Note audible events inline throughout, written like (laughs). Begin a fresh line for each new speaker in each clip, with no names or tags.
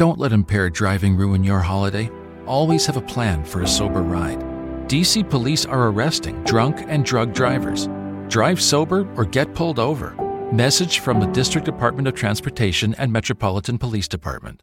Don't let impaired driving ruin your holiday. Always have a plan for a sober ride. DC police are arresting drunk and drug drivers. Drive sober or get pulled over. Message from the District Department of Transportation and Metropolitan Police Department.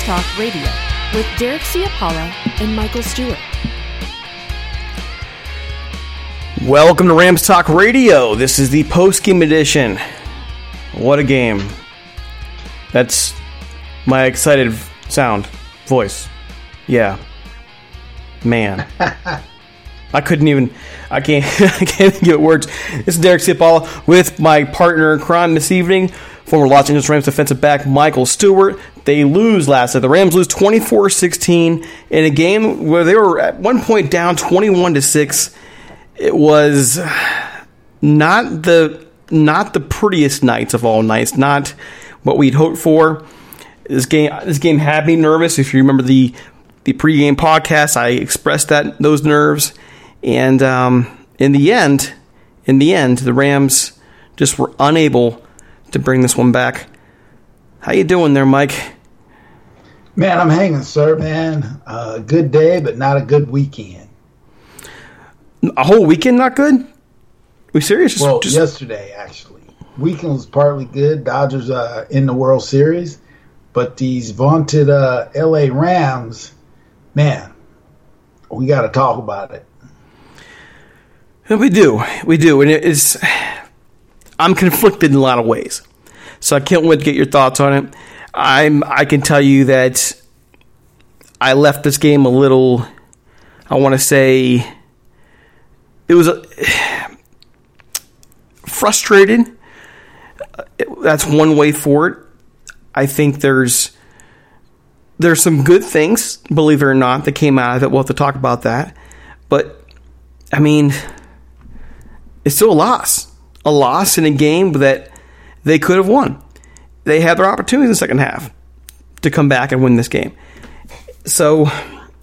Rams Talk Radio with Derek Ciapala and Michael Stewart.
Welcome to Rams Talk Radio. This is the post game edition. What a game. That's my excited sound, voice. Yeah. Man. (laughs) I couldn't even, I can't, (laughs) I can't even get words. This is Derek Ciapala with my partner in crime this evening, former Los Angeles Rams defensive back Michael Stewart. They lose last night. The Rams lose 24-16 in a game where they were at one point down 21 to 6. It was not the not the prettiest nights of all nights, not what we'd hoped for. This game this game had me nervous. If you remember the the pregame podcast, I expressed that those nerves, and um, in the end, in the end, the Rams just were unable to bring this one back. How you doing there, Mike?
Man, I'm hanging, sir. Man, a uh, good day, but not a good weekend.
A whole weekend not good? We serious?
Just, well, just... yesterday actually. Weekend was partly good. Dodgers uh, in the World Series, but these vaunted uh, L.A. Rams, man, we got to talk about it.
We do, we do, and it's. I'm conflicted in a lot of ways, so I can't wait to get your thoughts on it. I'm. I can tell you that I left this game a little. I want to say it was a, (sighs) frustrated. That's one way for it. I think there's there's some good things, believe it or not, that came out of it. We'll have to talk about that. But I mean, it's still a loss. A loss in a game that they could have won. They had their opportunities in the second half to come back and win this game. So,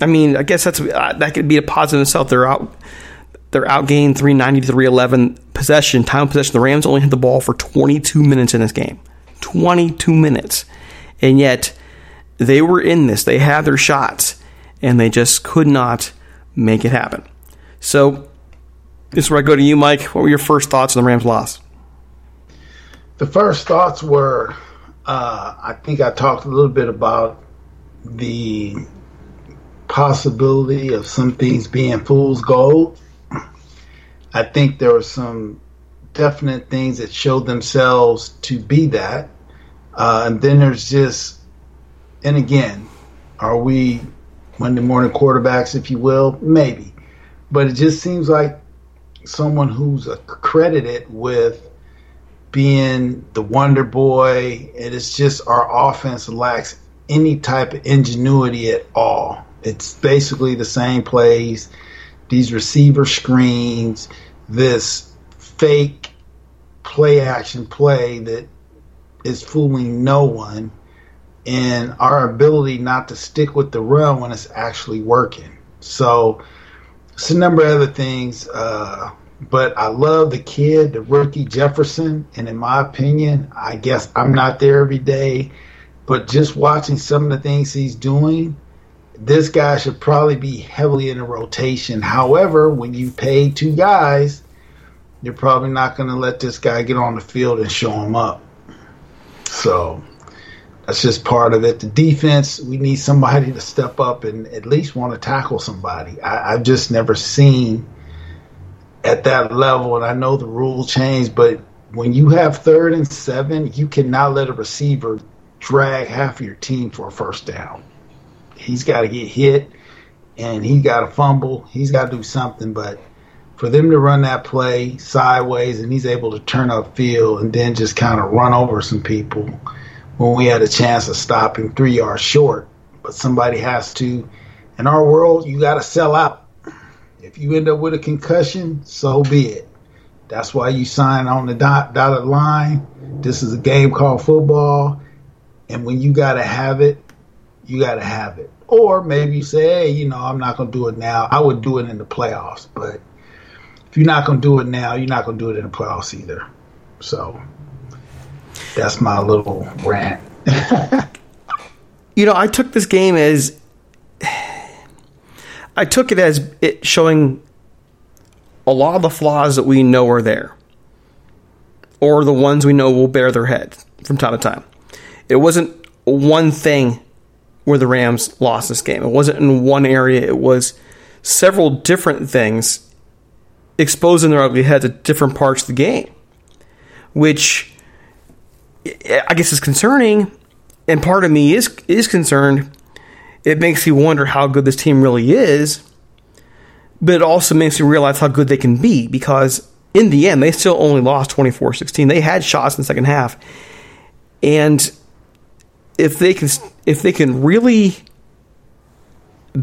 I mean, I guess that's uh, that could be a positive in itself. They're out they're outgained 390 to 311 possession, time possession. The Rams only had the ball for 22 minutes in this game. 22 minutes. And yet they were in this. They had their shots and they just could not make it happen. So, this is where I go to you, Mike. What were your first thoughts on the Rams' loss?
The first thoughts were uh, I think I talked a little bit about the possibility of some things being fool's gold. I think there were some definite things that showed themselves to be that. Uh, and then there's just, and again, are we Monday morning quarterbacks, if you will? Maybe. But it just seems like someone who's accredited with being the wonder boy, and it's just our offense lacks any type of ingenuity at all. It's basically the same plays, these receiver screens, this fake play action play that is fooling no one, and our ability not to stick with the run when it's actually working. So, it's a number of other things. Uh, but I love the kid, the rookie Jefferson. And in my opinion, I guess I'm not there every day, but just watching some of the things he's doing, this guy should probably be heavily in a rotation. However, when you pay two guys, you're probably not going to let this guy get on the field and show him up. So that's just part of it. The defense, we need somebody to step up and at least want to tackle somebody. I, I've just never seen at that level, and I know the rule changed, but when you have third and seven, you cannot let a receiver drag half of your team for a first down. He's got to get hit, and he got to fumble. He's got to do something, but for them to run that play sideways and he's able to turn up field and then just kind of run over some people when we had a chance of stopping three yards short. But somebody has to. In our world, you got to sell out. If you end up with a concussion, so be it. That's why you sign on the dot, dotted line. This is a game called football. And when you got to have it, you got to have it. Or maybe you say, hey, you know, I'm not going to do it now. I would do it in the playoffs. But if you're not going to do it now, you're not going to do it in the playoffs either. So that's my little rant. (laughs)
you know, I took this game as I took it as it showing a lot of the flaws that we know are there, or the ones we know will bear their head from time to time. It wasn't one thing where the Rams lost this game. It wasn't in one area. It was several different things exposing their ugly heads at different parts of the game, which I guess is concerning. And part of me is is concerned it makes you wonder how good this team really is, but it also makes you realize how good they can be because in the end, they still only lost 24 16. They had shots in the second half. And if they can if they can really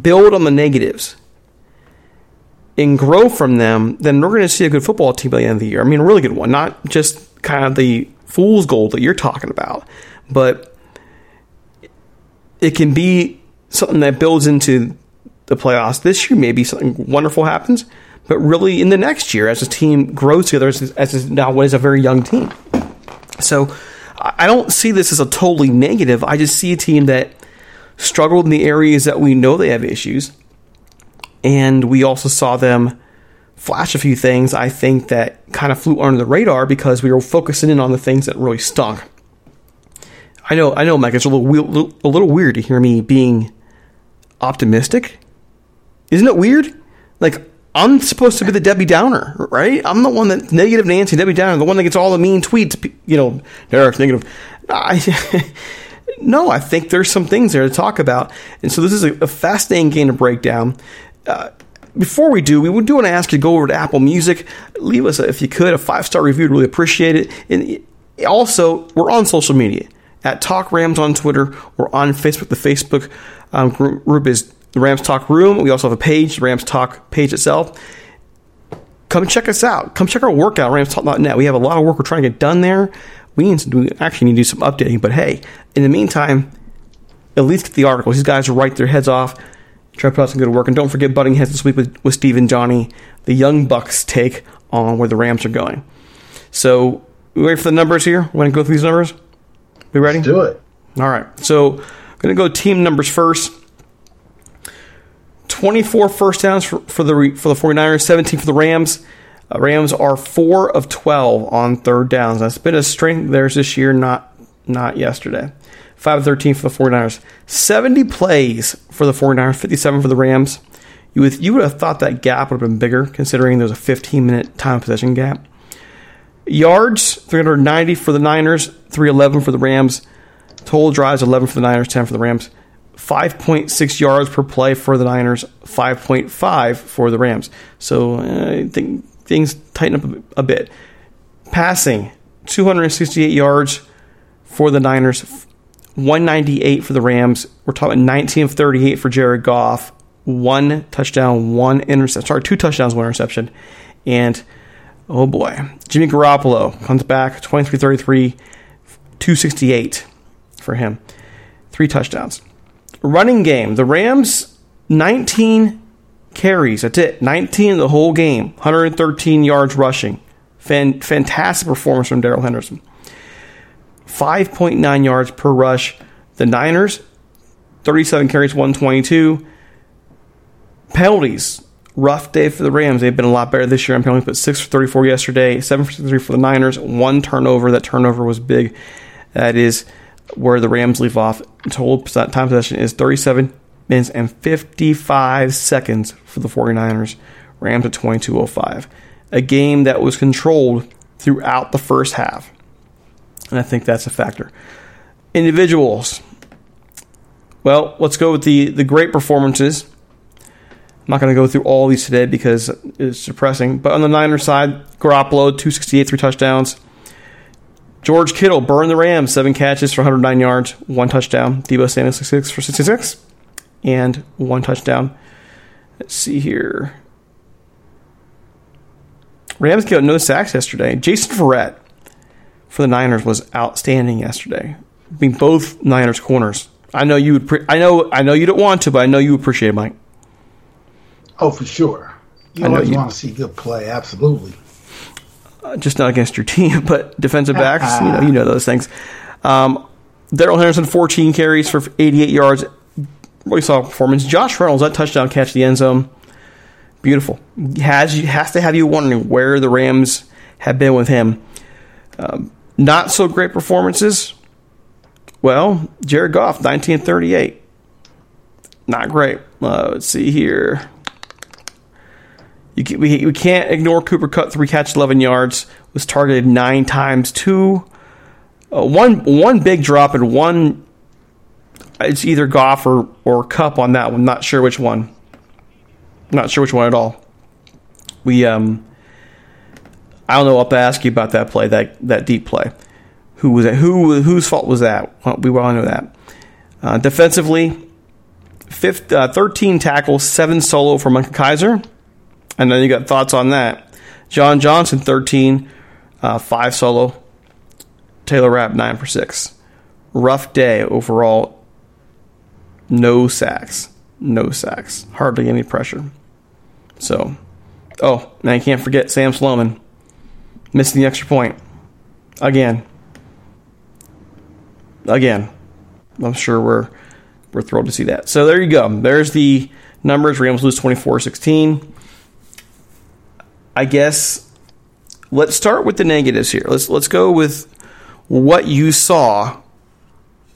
build on the negatives and grow from them, then we're going to see a good football team by the end of the year. I mean, a really good one, not just kind of the fool's gold that you're talking about, but it can be something that builds into the playoffs this year. Maybe something wonderful happens, but really in the next year, as a team grows together, as, as now what is a very young team. So I don't see this as a totally negative. I just see a team that struggled in the areas that we know they have issues, and we also saw them flash a few things. I think that kind of flew under the radar because we were focusing in on the things that really stunk. I know, I know, Mike. It's a little, a little weird to hear me being optimistic. Isn't it weird? Like I'm supposed to be the Debbie Downer, right? I'm the one that negative Nancy, Debbie Downer, the one that gets all the mean tweets. You know, Derek's negative. I, (laughs) no, I think there's some things there to talk about, and so this is a, a fascinating game to break down. Uh, before we do, we do want to ask you to go over to Apple Music, leave us, a, if you could, a five star review. would Really appreciate it. And also, we're on social media at Talk Rams on Twitter or on Facebook. The Facebook um, group is the Rams Talk Room. We also have a page, the Rams Talk page itself. Come check us out. Come check our workout, ramstalk.net. We have a lot of work we're trying to get done there. We need to do, actually need to do some updating, but hey, in the meantime, at least get the articles. These guys write their heads off, try to put out some good work. And don't forget butting heads this week with, with Steve and Johnny, the Young Bucks take on where the Rams are going. So, we ready for the numbers here? We're going to go through these numbers? We ready?
Let's do it.
All right. So, I'm going to go team numbers first. 24 first downs for, for the for the 49ers, 17 for the Rams. Uh, Rams are 4 of 12 on third downs. That's been a strength theirs this year, not not yesterday. 5 of 13 for the 49ers. 70 plays for the 49ers, 57 for the Rams. You would, you would have thought that gap would have been bigger considering there's a 15 minute time possession gap. Yards, 390 for the Niners, 311 for the Rams. Total drives, 11 for the Niners, 10 for the Rams. 5.6 yards per play for the Niners, 5.5 for the Rams. So uh, I think things tighten up a bit. Passing, 268 yards for the Niners, 198 for the Rams. We're talking 19 of 38 for Jared Goff, one touchdown, one interception. Sorry, two touchdowns, one interception. And oh boy, Jimmy Garoppolo comes back 23 33, 268 for him. Three touchdowns. Running game, the Rams 19 carries. That's it. 19 the whole game. 113 yards rushing. Fan, fantastic performance from Darrell Henderson. 5.9 yards per rush. The Niners, 37 carries, 122. Penalties, rough day for the Rams. They've been a lot better this year I'm penalties, put 6 for 34 yesterday, 7 for 3 for the Niners, one turnover. That turnover was big. That is where the Rams leave off. Total time possession is 37 minutes and 55 seconds for the 49ers. Rams at 22.05. A game that was controlled throughout the first half. And I think that's a factor. Individuals. Well, let's go with the, the great performances. I'm not going to go through all these today because it's depressing. But on the Niners side, Garoppolo, 268, three touchdowns. George Kittle burned the Rams, seven catches for 109 yards, one touchdown. Deebo Samuel, 66 for 66, and one touchdown. Let's see here. Rams got no sacks yesterday. Jason Verrett for the Niners was outstanding yesterday. I mean, both Niners corners. I know you would. Pre- I know. I know you don't want to, but I know you appreciate it, Mike.
Oh, for sure. You always you. want to see good play. Absolutely.
Uh, just not against your (laughs) team, but defensive backs. you know, you know those things. Um, Darrell Henderson, 14 carries for 88 yards. Really solid performance. Josh Reynolds, that touchdown catch the end zone. Beautiful. Has has to have you wondering where the Rams have been with him. Um, not so great performances. Well, Jared Goff, 1938. Not great. Uh, let's see here. Can, we, we can't ignore Cooper Kupp, three catches, 11 yards, was targeted nine times, two, uh, one, one big drop, and one, it's either Goff or, or Kupp on that one. Not sure which one. Not sure which one at all. We, um, I don't know. I'll have to ask you about that play, that, that deep play. Who was it? Who, whose fault was that? Well, we all know that. Uh, defensively, fifth, uh, 13 tackles, seven solo for Micah Kiser. And then you got thoughts on that. John Johnson, 13, uh, 5 solo. Taylor Rapp, 9 for 6. Rough day overall. No sacks. No sacks. Hardly any pressure. So, oh, man, I can't forget Sam Sloman. Missing the extra point. Again. Again. I'm sure we're we're thrilled to see that. So there you go. There's the numbers. Rams lose 24 16. I guess let's start with the negatives here. Let's let's go with what you saw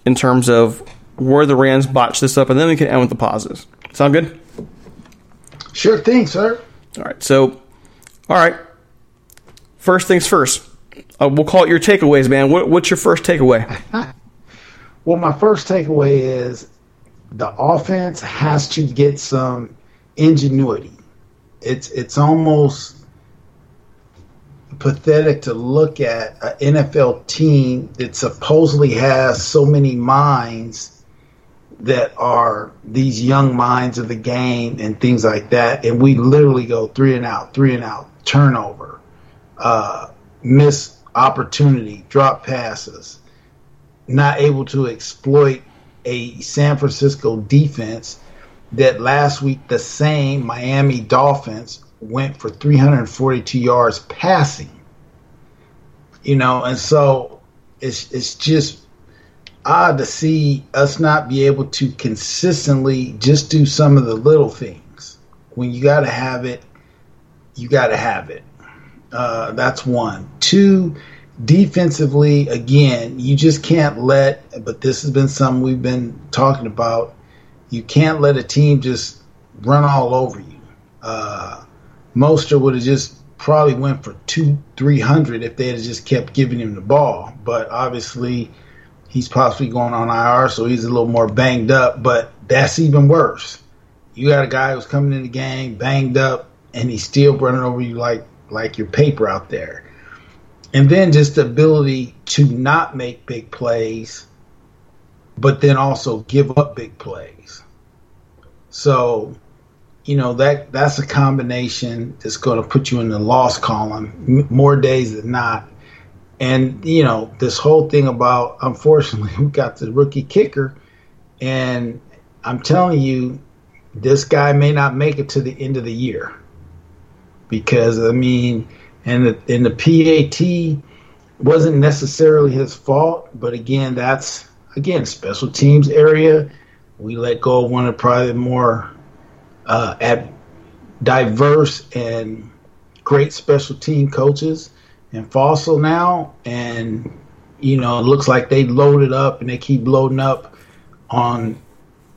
in terms of where the Rams botched this up, and then we can end with the positives. Sound good?
Sure thing, sir.
All right. So, all right. First things first. Uh, we'll call it your takeaways, man. What, what's your first takeaway? (laughs)
well, my first takeaway is the offense has to get some ingenuity. It's it's almost pathetic to look at an NFL team that supposedly has so many minds that are these young minds of the game and things like that, and we literally go three and out, three and out, turnover, uh, miss opportunity, drop passes, not able to exploit a San Francisco defense that last week the same Miami Dolphins went for 342 yards passing. You know, and so it's it's just odd to see us not be able to consistently just do some of the little things. When you got to have it, you got to have it. Uh, that's one. Two, defensively, again, you just can't let, but this has been something we've been talking about. You can't let a team just run all over you. Uh, Mostert would have just probably went for two, three hundred if they had just kept giving him the ball. But obviously, he's possibly going on IR, so he's a little more banged up. But that's even worse. You got a guy who's coming in the game banged up, and he's still running over you like like your paper out there. And then just the ability to not make big plays, but then also give up big plays. So you know that that's a combination that's going to put you in the loss column more days than not. And you know this whole thing about unfortunately (laughs) we got the rookie kicker, and I'm telling you, this guy may not make it to the end of the year because I mean, and the, and the PAT wasn't necessarily his fault, but again, that's again special teams area. We let go of one of probably more uh, at diverse and great special team coaches in Fassel now, and you know it looks like they loaded up and they keep loading up on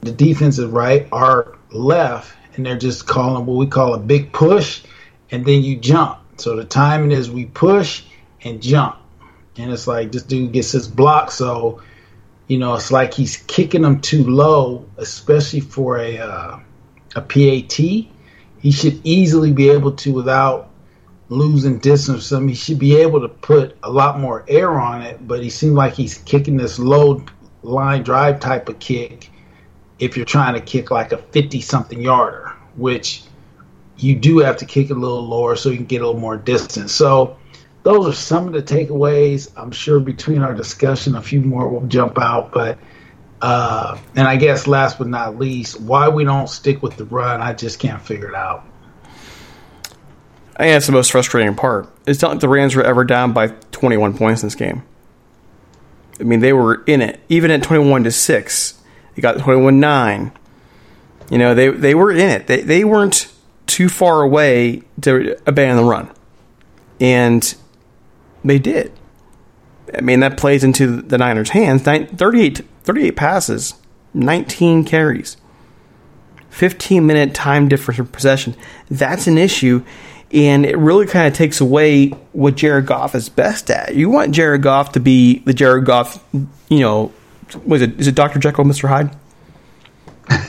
the defensive right, our left, and they're just calling what we call a big push, and then you jump. So the timing is we push and jump, and it's like this dude gets his block, so you know it's like he's kicking them too low, especially for a. Uh, a PAT, he should easily be able to, without losing distance some, he should be able to put a lot more air on it. But he seems like he's kicking this low line drive type of kick if you're trying to kick like a 50 something yarder, which you do have to kick a little lower so you can get a little more distance. So those are some of the takeaways. I'm sure between our discussion, a few more will jump out, but uh, and I guess last but not least, why we don't stick with the run, I just can't figure it out.
I think that's the most frustrating part. It's not like the Rams were ever down by 21 points in this game. I mean, they were in it, even at 21 to six. They got 21 nine. You know, they they were in it. They they weren't too far away to abandon the run, and they did. I mean, that plays into the Niners' hands. 38 38 passes, 19 carries, 15 minute time difference in possession. That's an issue, and it really kind of takes away what Jared Goff is best at. You want Jared Goff to be the Jared Goff, you know, was it is it Dr. Jekyll, Mr. Hyde?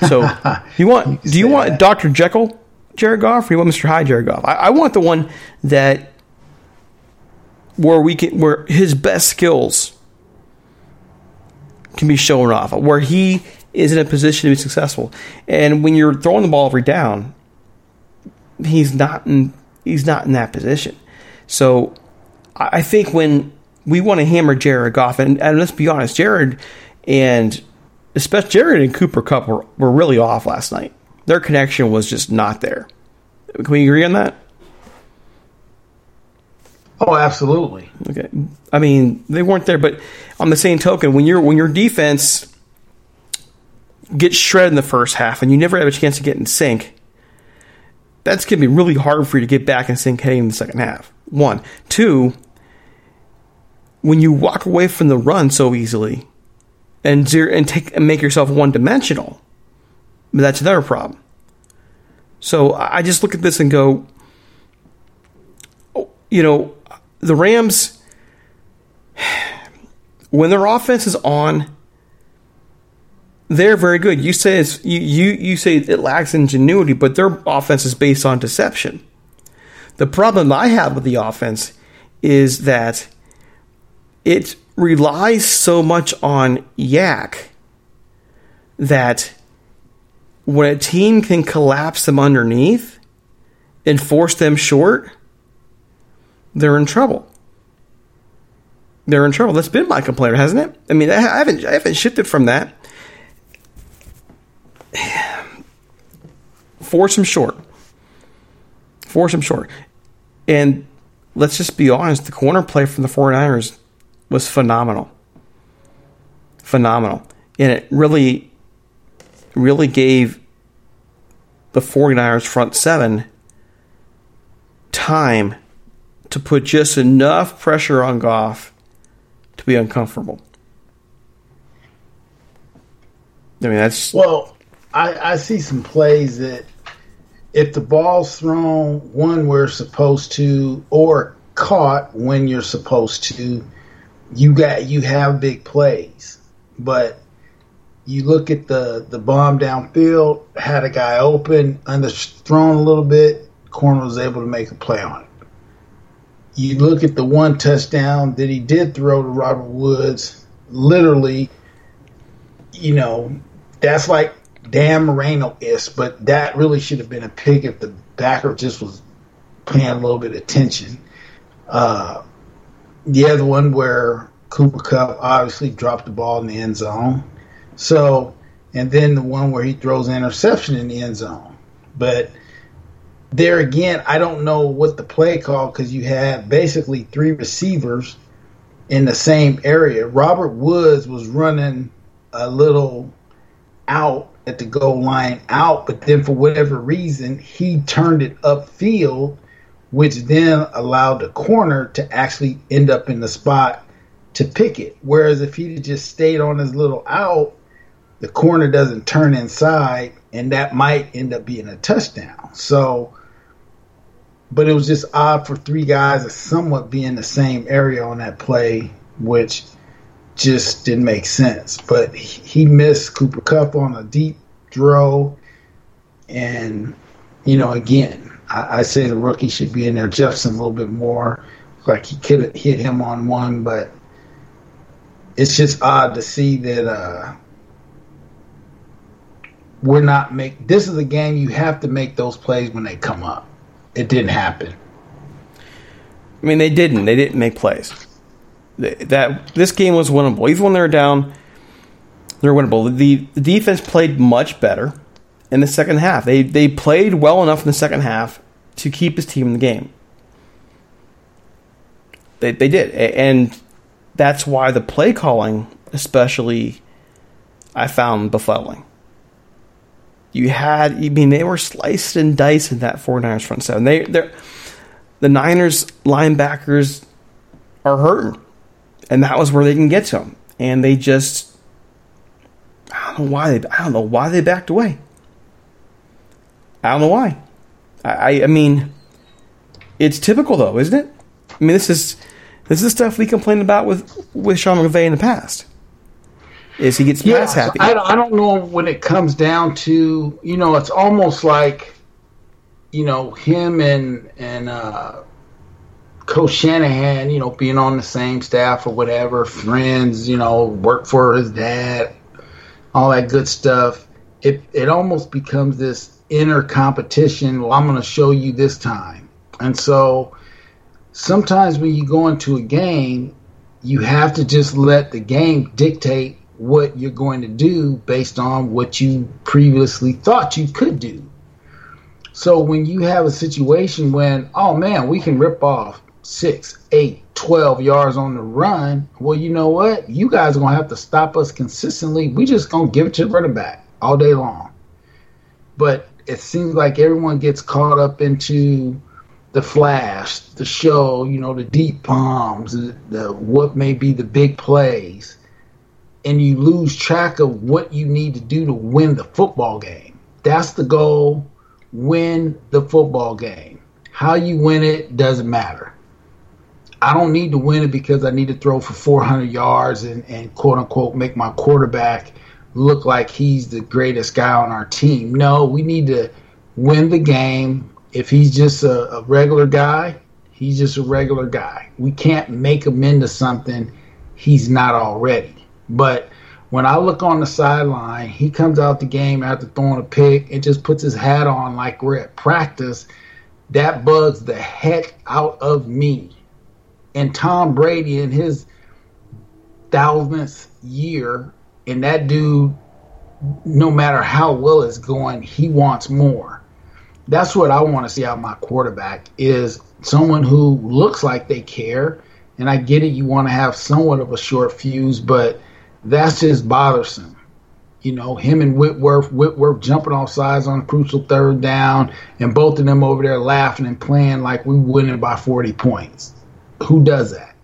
So (laughs) you want do you want Dr. Jekyll Jared Goff or you want Mr. Hyde Jared Goff? I, I want the one that where we can where his best skills can be shown off, where he is in a position to be successful. And when you're throwing the ball every down, he's not in he's not in that position. So I think when we want to hammer Jared Goff, and, and let's be honest, Jared and especially Jared and Cooper Kupp were, were really off last night. Their connection was just not there. Can we agree on that?
Oh, absolutely.
Okay. I mean, they weren't there, but on the same token, when your when your defense gets shredded in the first half and you never have a chance to get in sync, that's to be really hard for you to get back in sync heading in the second half. One, two. When you walk away from the run so easily, and zero, and take and make yourself one dimensional, that's another problem. So I just look at this and go, oh, you know, the Rams, when their offense is on, they're very good. You say it's, you, you you say it lacks ingenuity, but their offense is based on deception. The problem I have with the offense is that it relies so much on YAC that when a team can collapse them underneath and force them short, they're in trouble. They're in trouble. That's been my complaint, hasn't it? I mean, I haven't I haven't shifted from that. (sighs) Force them short. Force them short. And let's just be honest, the corner play from the 49ers was phenomenal. Phenomenal. And it really, really gave the 49ers front seven time to put just enough pressure on Goff to be uncomfortable. I mean, that's.
Well, I, I see some plays that if the ball's thrown when we're supposed to or caught when you're supposed to, you got you have big plays. But you look at the the bomb downfield, had a guy open, underthrown a little bit, corner was able to make a play on it. You look at the one touchdown that he did throw to Robert Woods, literally, you know, that's like Dan Marino is, but that really should have been a pick if the backer just was paying a little bit of attention. Uh, the other one where Cooper Kupp obviously dropped the ball in the end zone. So, and then the one where he throws interception in the end zone. But there again, I don't know what the play call because you had basically three receivers in the same area. Robert Woods was running a little out at the goal line out, but then for whatever reason, he turned it upfield, which then allowed the corner to actually end up in the spot to pick it. Whereas if he just stayed on his little out, the corner doesn't turn inside, and that might end up being a touchdown. So, but it was just odd for three guys to somewhat be in the same area on that play, which just didn't make sense. But he missed Cooper Kupp on a deep throw, and you know, again, I, I say the rookie should be in there. Jefferson a little bit more, like he could have hit him on one, but it's just odd to see that uh, we're not make. This is a game you have to make those plays when they come up. It didn't happen.
I mean, they didn't. They didn't make plays that this game was winnable. Even when they were down, they're winnable. The, the defense played much better in the second half. They they played well enough in the second half to keep his team in the game. They they did, and that's why the play calling, especially, I found befuddling. You had, I mean, they were sliced and diced in that 49ers front seven. They, they the Niners linebackers are hurting and that was where they can get to them. And they just, I don't know why they, I don't know why they backed away. I don't know why. I, I mean, it's typical though, isn't it? I mean, this is this is stuff we complained about with with Sean McVay in the past. Is he gets yeah, pass happy?
I, I don't know when it comes down to you know it's almost like you know him and and uh, Coach Shanahan, you know, being on the same staff or whatever, friends, you know, work for his dad, all that good stuff. It it almost becomes this inner competition. Well, I'm going to show you this time, and so sometimes when you go into a game, you have to just let the game dictate what you're going to do based on what you previously thought you could do. So when you have a situation when, oh man, we can rip off six, eight, 12 yards on the run, well, you know what? You guys are going to have to stop us consistently. We just going to give it to the running back all day long. But it seems like everyone gets caught up into the flash, the show, you know, the deep bombs, the, the what may be the big plays, and you lose track of what you need to do to win the football game. That's the goal. Win the football game. How you win it doesn't matter. I don't need to win it because I need to throw for 400 yards and, and quote unquote make my quarterback look like he's the greatest guy on our team. No, we need to win the game. If he's just a, a regular guy, He's just a regular guy. We can't make him into something he's not already. But when I look on the sideline, he comes out the game after throwing a pick and just puts his hat on like we're at practice. That bugs the heck out of me. And Tom Brady in his thousandth year, and that dude, no matter how well it's going, he wants more. That's what I want to see out of my quarterback is someone who looks like they care. And I get it, you want to have somewhat of a short fuse, but that's just bothersome. You know, him and Whitworth, Whitworth jumping off sides on a crucial third down, and both of them over there laughing and playing like we winning by 40 points. Who does that?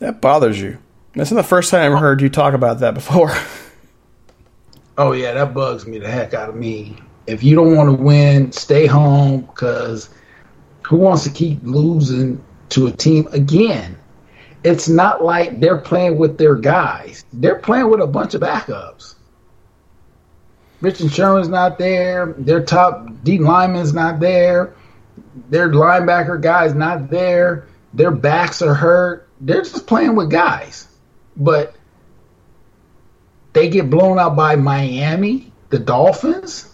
That bothers you. That's not the first time I've heard you talk about that before. (laughs)
Oh yeah, that bugs me the heck out of me. If you don't want to win, stay home because who wants to keep losing to a team again? It's not like they're playing with their guys. They're playing with a bunch of backups. Richard Sherman's not there. Their top D lineman's not there. Their linebacker guy's not there. Their backs are hurt. They're just playing with guys. But they get blown out by Miami, the Dolphins.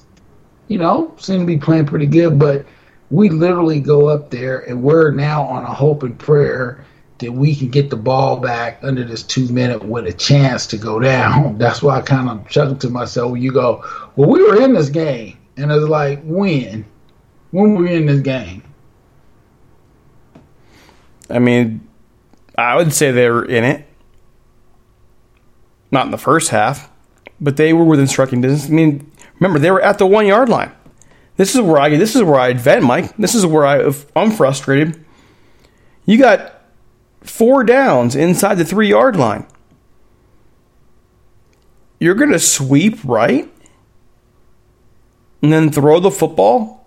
You know, seem to be playing pretty good, but we literally go up there and we're now on a hope and prayer that we can get the ball back under this two minute with a chance to go down. (laughs) That's why I kind of chuckled to myself when you go, Well, we were in this game. And it's like, when? When were we in this game?
I mean, I would say they were in it. Not in the first half, but they were within striking distance. I mean, remember they were at the one yard line. This is where I this is where I vent, Mike. This is where I I'm frustrated. You got four downs inside the three yard line. You're going to sweep right and then throw the football.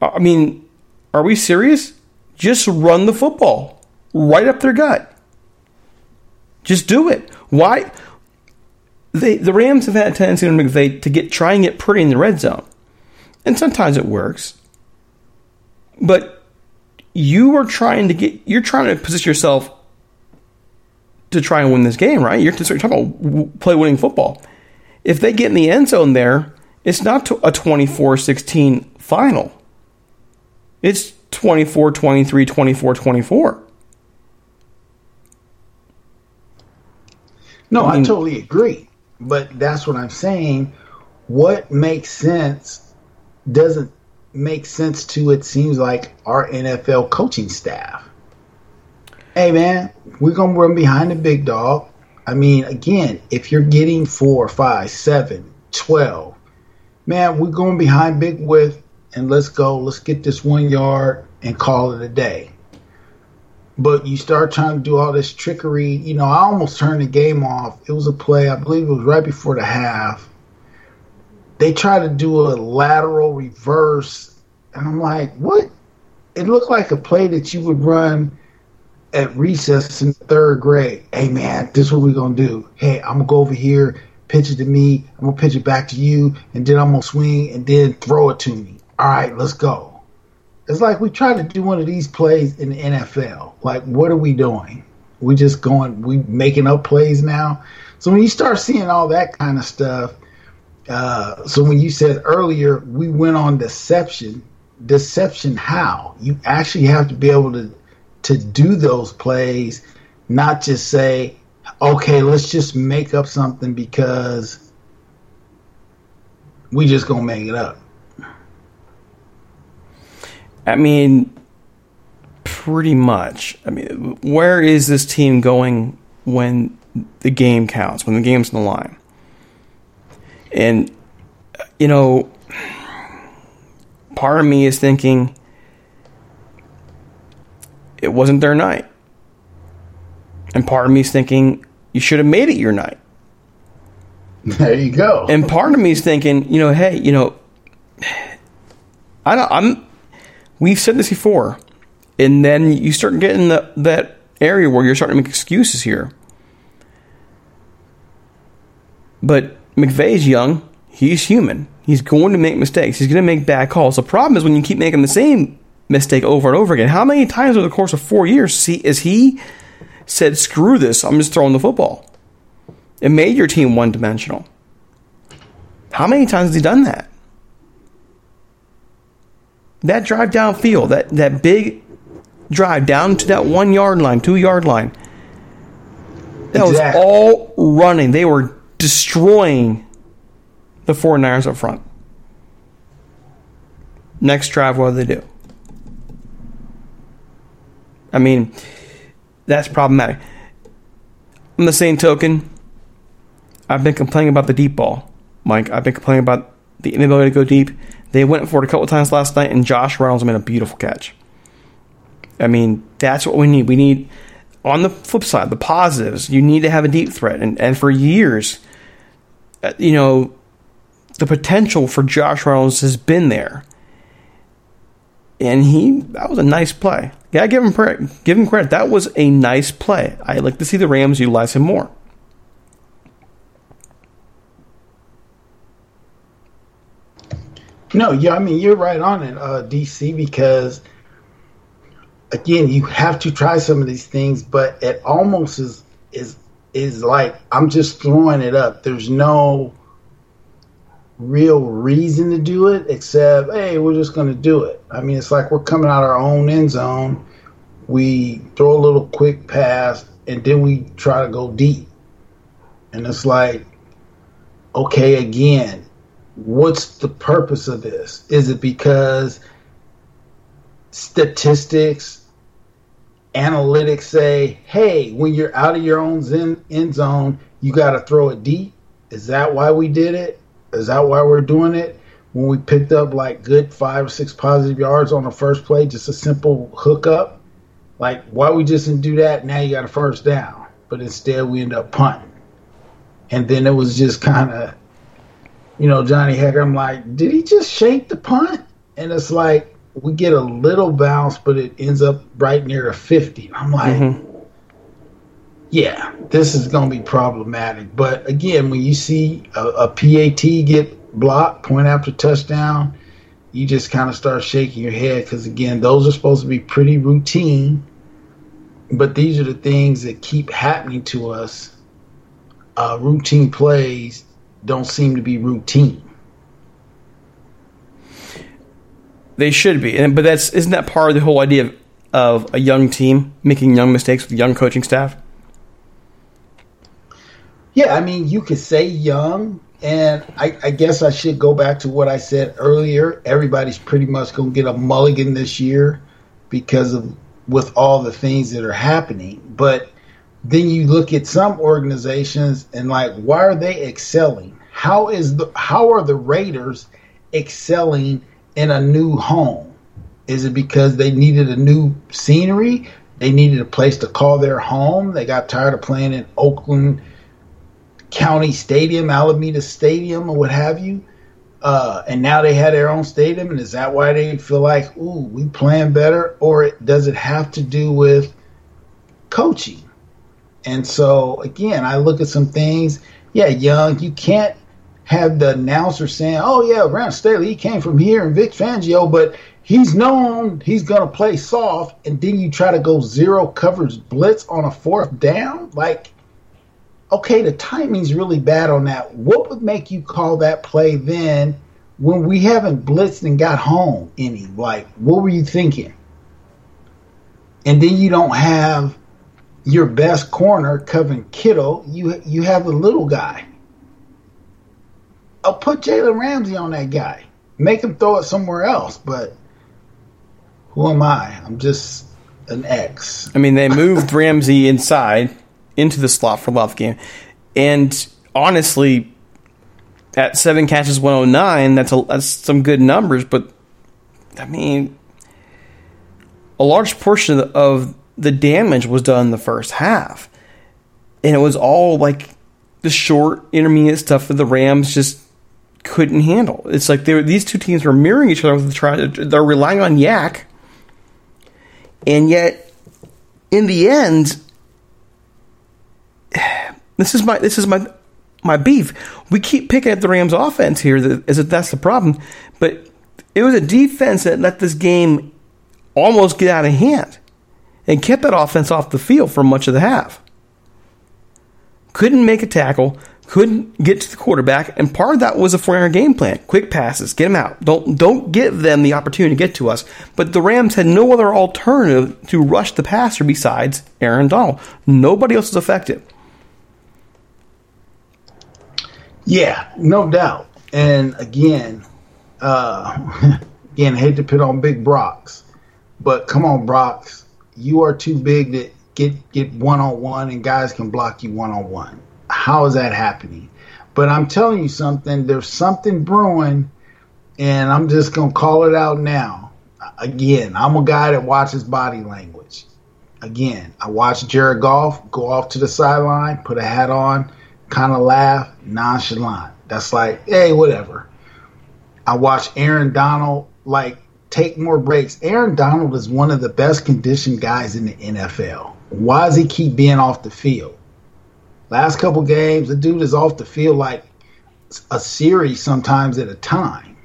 I mean, are we serious? Just run the football right up their gut. Just do it. Why? They, the Rams have had a tendency to McVay to get try and get pretty in the red zone, and sometimes it works. But you are trying to get you're trying to position yourself to try and win this game, right? You're talking about play winning football. If they get in the end zone there, it's not a 24-16 final. It's 24 23 24 24.
No, I, mean, I totally agree. But that's what I'm saying. What makes sense doesn't make sense to it seems like our NFL coaching staff. Hey man, we're gonna run behind the big dog. I mean, again, if you're getting four, five, seven, twelve, man, we're going behind big with and let's go. Let's get this one yard and call it a day. But you start trying to do all this trickery. You know, I almost turned the game off. It was a play, I believe it was right before the half. They try to do a lateral reverse, and I'm like, what? It looked like a play that you would run at recess in third grade. Hey, man, this is what we're to do. Hey, I'm to go over here, pitch it to me. I'm to pitch it back to you, and then I'm to swing and then throw it to me. All right, let's go. It's like we try to do one of these plays in the NFL. Like, what are we doing? We just going, we making up plays now. So when you start seeing all that kind of stuff, uh, so when you said earlier we went on deception, deception how? You actually have to be able to to do those plays, not just say, okay, let's just make up something because we just gonna make it up.
I mean, pretty much. I mean, where is this team going when the game counts, when the game's in the line? And, you know, part of me is thinking it wasn't their night. And part of me is thinking you should have made it your night. (laughs)
There you go.
And part of me is thinking, you know, hey, you know, I don't, I'm We've said this before. And then you start getting the, that area where you're starting to make excuses here. But McVay's young. He's human. He's going to make mistakes. He's going to make bad calls. The problem is when you keep making the same mistake over and over again. How many times over the course of four years see, is he said, screw this, I'm just throwing the football? It made your team one dimensional. How many times has he done that? That drive downfield, that, that big drive down to that one yard line, two yard line. That exactly. was all running. They were destroying the 49ers up front. Next drive, what do they do? I mean, that's problematic. On the same token, I've been complaining about the deep ball, Mike. I've been complaining about the inability to go deep. They went for it a couple times last night, and Josh Reynolds made a beautiful catch. I mean, that's what we need. We need, on the flip side, the positives, you need to have a deep threat. And, and for years, you know, the potential for Josh Reynolds has been there. And he, that was a nice play. Yeah, give him credit. give him credit. That was a nice play. I like to see the Rams utilize him more.
No, yeah, I mean you're right on it, uh, DC, because again, you have to try some of these things, but it almost is is is like I'm just throwing it up. There's no real reason to do it except, hey, we're just going to do it. I mean, it's like we're coming out our own end zone. We throw a little quick pass, and then we try to go deep. And it's like, okay, again, what's the purpose of this? Is it because statistics, analytics say, hey, when you're out of your own end zone, you got to throw it deep? Is that why we did it? Is that why we're doing it? When we picked up like good five or six positive yards on the first play, just a simple hookup. Like, why we just didn't do that? Now you got a first down. But instead, we end up punting. And then it was just kind of you know, Johnny Hekker, I'm like, did he just shake the punt? And it's like, we get a little bounce, but it ends up right near a 50. I'm like, mm-hmm. yeah, this is going to be problematic. But again, when you see a, a PAT get blocked, point after touchdown, you just kind of start shaking your head because, again, those are supposed to be pretty routine. But these are the things that keep happening to us. Uh, routine plays don't seem to be routine.
They should be, and but that's isn't that part of the whole idea of, of a young team making young mistakes with young coaching staff?
Yeah, I mean, you could say young, and I, I, guess I should go back to what I said earlier. Everybody's pretty much going to get a mulligan this year because of with all the things that are happening. But then you look at some organizations and like, why are they excelling? How is the how are the Raiders excelling in a new home? Is it because they needed a new scenery? They needed a place to call their home. They got tired of playing in Oakland County Stadium, Alameda Stadium, or what have you. Uh, and now they had their own stadium, and is that why they feel like, ooh, we playing better? Or does it have to do with coaching? And so again, I look at some things. Yeah, young, you can't have the announcer saying, "Oh yeah, Brandon Staley, he came from here, and Vic Fangio, but he's known he's gonna play soft." And then you try to go zero coverage blitz on a fourth down, like. Okay, the timing's really bad on that. What would make you call that play then when we haven't blitzed and got home any? Like, what were you thinking? And then you don't have your best corner, Kevin Kittle. You you have a little guy I'll put Jalen Ramsey on that guy. Make him throw it somewhere else. But who am I? I'm just an X.
I mean, they moved (laughs) Ramsey inside into the slot for a lot of the game. And honestly, at seven catches, 109, that's, a, that's some good numbers. But, I mean, a large portion of the damage was done in the first half. And it was all like the short, intermediate stuff for the Rams just couldn't handle. It's like were, these two teams were mirroring each other. They're relying on YAC, and yet in the end, (sighs) this is my this is my my beef. We keep picking at the Rams offense here if that's the problem, but it was a defense that let this game almost get out of hand and kept that offense off the field for much of the half. Couldn't make a tackle, couldn't get to the quarterback, and part of that was a four game plan. Quick passes, get them out. Don't don't give them the opportunity to get to us. But the Rams had no other alternative to rush the passer besides Aaron Donald. Nobody else was effective.
Yeah, no doubt. And again, uh, (laughs) again, I hate to put on big Brocks, but come on, Brocks, you are too big to get get one on one, and guys can block you one on one. How is that happening? But I'm telling you something. There's something brewing, and I'm just gonna call it out now. Again, I'm a guy that watches body language. Again, I watch Jared Goff go off to the sideline, put a hat on kind of laugh, nonchalant. That's like, hey, whatever. I watch Aaron Donald like take more breaks. Aaron Donald is one of the best conditioned guys in the NFL. Why does he keep being off the field? Last couple games, the dude is off the field like a series sometimes at a time.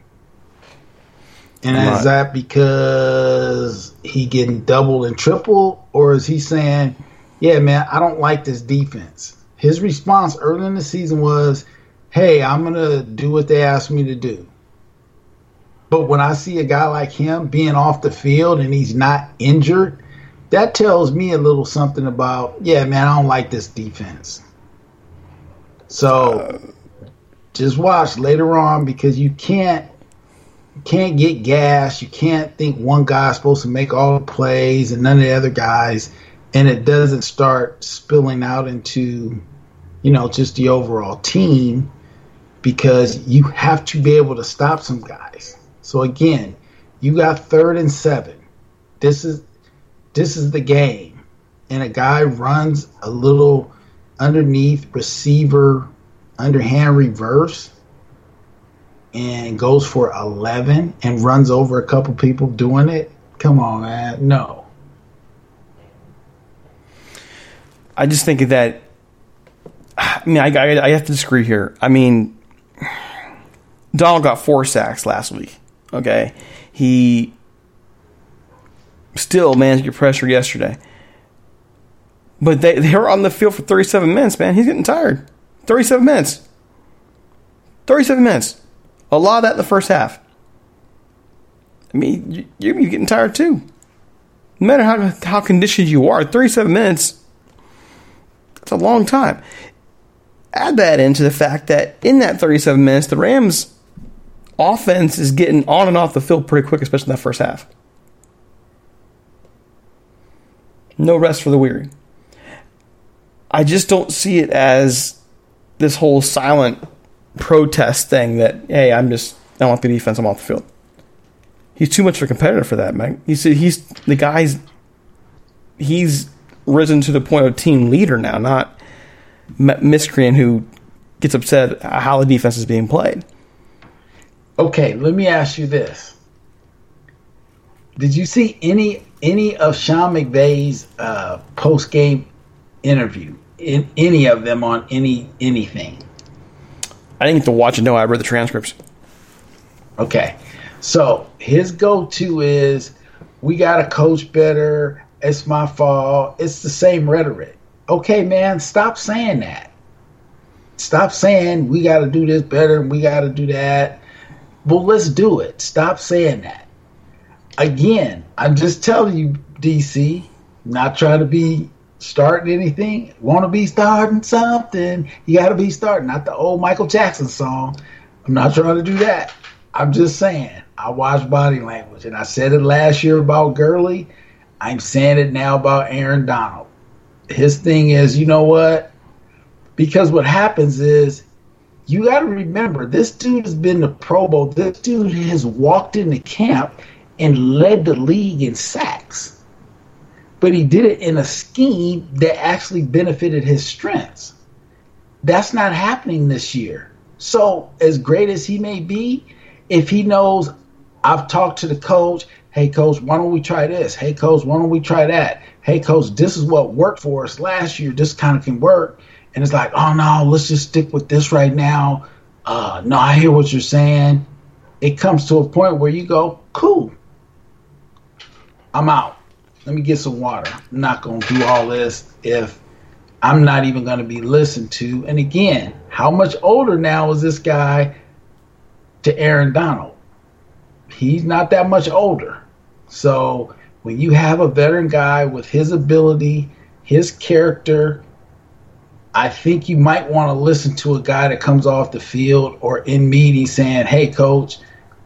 And right. is that because he getting double and triple, or is he saying, "Yeah, man, I don't like this defense"? his response early in the season was, "Hey, I'm gonna do what they asked me to do." But when I see a guy like him being off the field and he's not injured, that tells me a little something about, yeah, man, I don't like this defense. So just watch later on because you can't can't get gas. You can't think one guy's supposed to make all the plays and none of the other guys, and it doesn't start spilling out into you know, just the overall team because you have to be able to stop some guys. So again, you got third and seven. This is this is the game. And a guy runs a little underneath receiver underhand reverse and goes for 11 and runs over a couple people doing it. Come on, man. No.
I just think that I mean, I, I, I have to disagree here. I mean, Donald got four sacks last week. Okay, he still managed to get pressure yesterday. But they, they were on the field for 37 minutes, man. He's getting tired. 37 minutes. 37 minutes. A lot of that in the first half. I mean, you, you're getting tired too. No matter how, how conditioned you are, 37 minutes, it's a long time add that into the fact that in that 37 minutes, the Rams' offense is getting on and off the field pretty quick, especially in that first half. No rest for the weary. I just don't see it as this whole silent protest thing that, hey, I'm just, I want the defense, I'm off the field. He's too much of a competitor for that, man. He's, he's the guy's, he's risen to the point of team leader now, not miscreant who gets upset how the defense is being played.
Okay, let me ask you this: Did you see any any of Sean McVay's uh, post game interview? In any of them on any anything?
I didn't get to watch it. No, I read the transcripts.
Okay, so his go to is, "We got to coach better. It's my fault." It's the same rhetoric okay, man, stop saying that. Stop saying we got to do this better and we got to do that. Well, let's do it. Stop saying that. Again, I'm just telling you, DC, not trying to be starting anything. Want to be starting something. You got to be starting. Not the old Michael Jackson song. I'm not trying to do that. I'm just saying, I watch body language. And I said it last year about Gurley. I'm saying it now about Aaron Donald his thing is, you know what? Because what happens is you got to remember this dude has been to Pro Bowl. This dude has walked into camp and led the league in sacks. But he did it in a scheme that actually benefited his strengths. That's not happening this year. So, as great as he may be, if he knows I've talked to the coach, hey, coach, why don't we try this? Hey, coach, why don't we try that? hey, coach, this is what worked for us last year. This kind of can work. and it's like, oh no, let's just stick with this right now. Uh, no, I hear what you're saying. It comes to a point where you go, cool. I'm out. Let me get some water. I'm not going to do all this if I'm not even going to be listened to. And again, how much older now is this guy to Aaron Donald? He's not that much older. So when you have a veteran guy with his ability, his character, I think you might want to listen to a guy that comes off the field or in meetings saying, "Hey, coach,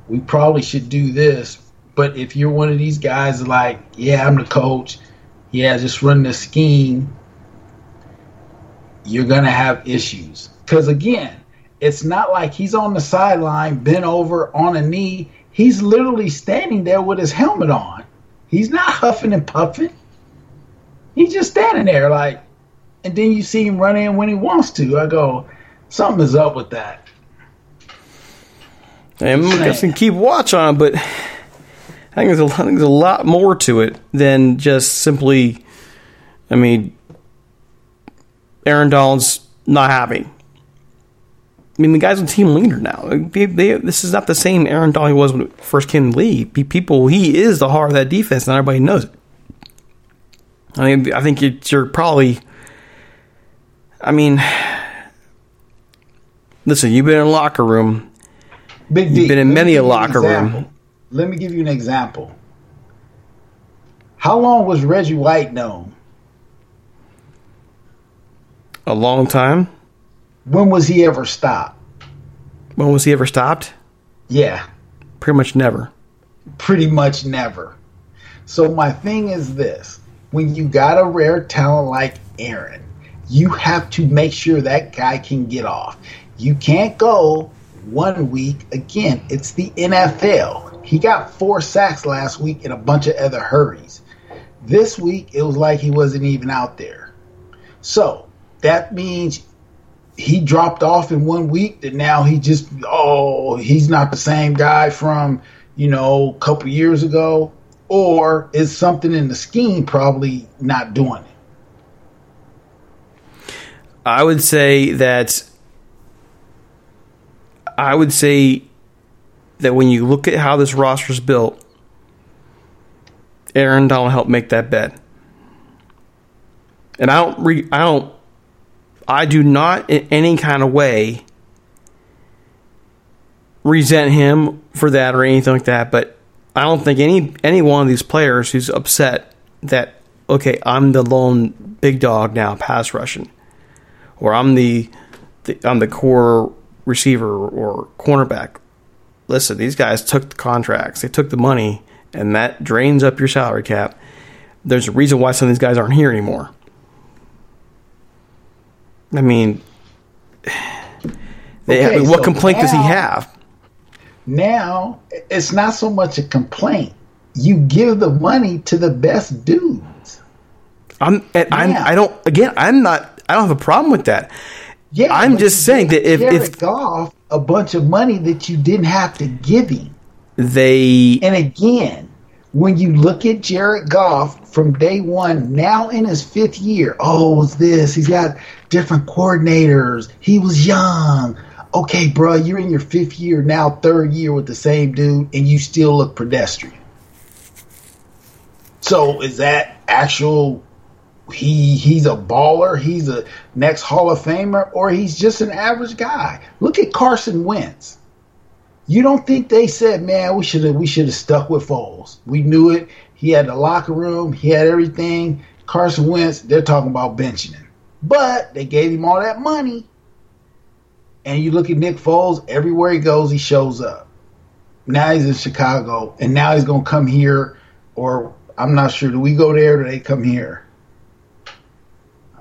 we probably should do this." But if you're one of these guys, like, "Yeah, I'm the coach. Yeah, just run the scheme," you're gonna have issues. Because again, it's not like he's on the sideline, bent over on a knee. He's literally standing there with his helmet on. He's not huffing and puffing. He's just standing there like, and then you see him run in when he wants to. I go, something is up with that.
And I'm gonna keep watch on, but I think there's a, I think there's a lot more to it than just simply. I mean, Aaron Donald's not happy. I mean, the guy's a team leader now. They, they, this is not the same Aaron Donald he was when he first came the league. People, he is the heart of that defense, and everybody knows it. I mean, I think you're probably. I mean, listen, you've been in a locker room.
Big
You've been in many a locker room.
Let me give you an example. How long was Reggie White known?
A long time.
When was he ever stopped?
When was he ever stopped?
Yeah.
Pretty much never.
Pretty much never. So my thing is this when you got a rare talent like Aaron, you have to make sure that guy can get off. You can't go one week again. It's the NFL. He got four sacks last week in a bunch of other hurries. This week it was like he wasn't even out there. So that means he dropped off in one week that now he just oh he's not the same guy from you know a couple years ago or is something in the scheme probably not doing it
i would say that i would say that when you look at how this roster is built aaron donald helped make that bet and i don't re- i don't I do not in any kind of way resent him for that or anything like that, but I don't think any any one of these players who's upset that okay, I'm the lone big dog now, pass rushing, or I'm the, the I'm the core receiver or cornerback. Listen, these guys took the contracts, they took the money, and that drains up your salary cap. There's a reason why some of these guys aren't here anymore. I mean, (sighs) they,
Okay,
what
so
complaint does he have?
now it's not so much a complaint you give the money to the best dudes
I'm, and I'm, I don't. Again, I'm not. I don't have a problem with that.
yeah
I'm just saying that if
Jared
if
Goff a bunch of money that you didn't have to give him
they
And again, when you look at Jared Goff from day one, now in his fifth year, oh, it's this. He's got different coordinators. He was young. Okay, bro, you're in your fifth year, now third year with the same dude, and you still look pedestrian. So is that actual? He he's a baller. He's a next Hall of Famer, or he's just an average guy. Look at Carson Wentz. You don't think they said, man, we should have we should have stuck with Foles. We knew it. He had the locker room. He had everything. Carson Wentz, they're talking about benching him, but they gave him all that money. And you look at Nick Foles, everywhere he goes, he shows up. Now he's in Chicago, and now he's gonna come here, or I'm not sure. Do we go there? Or do they come here?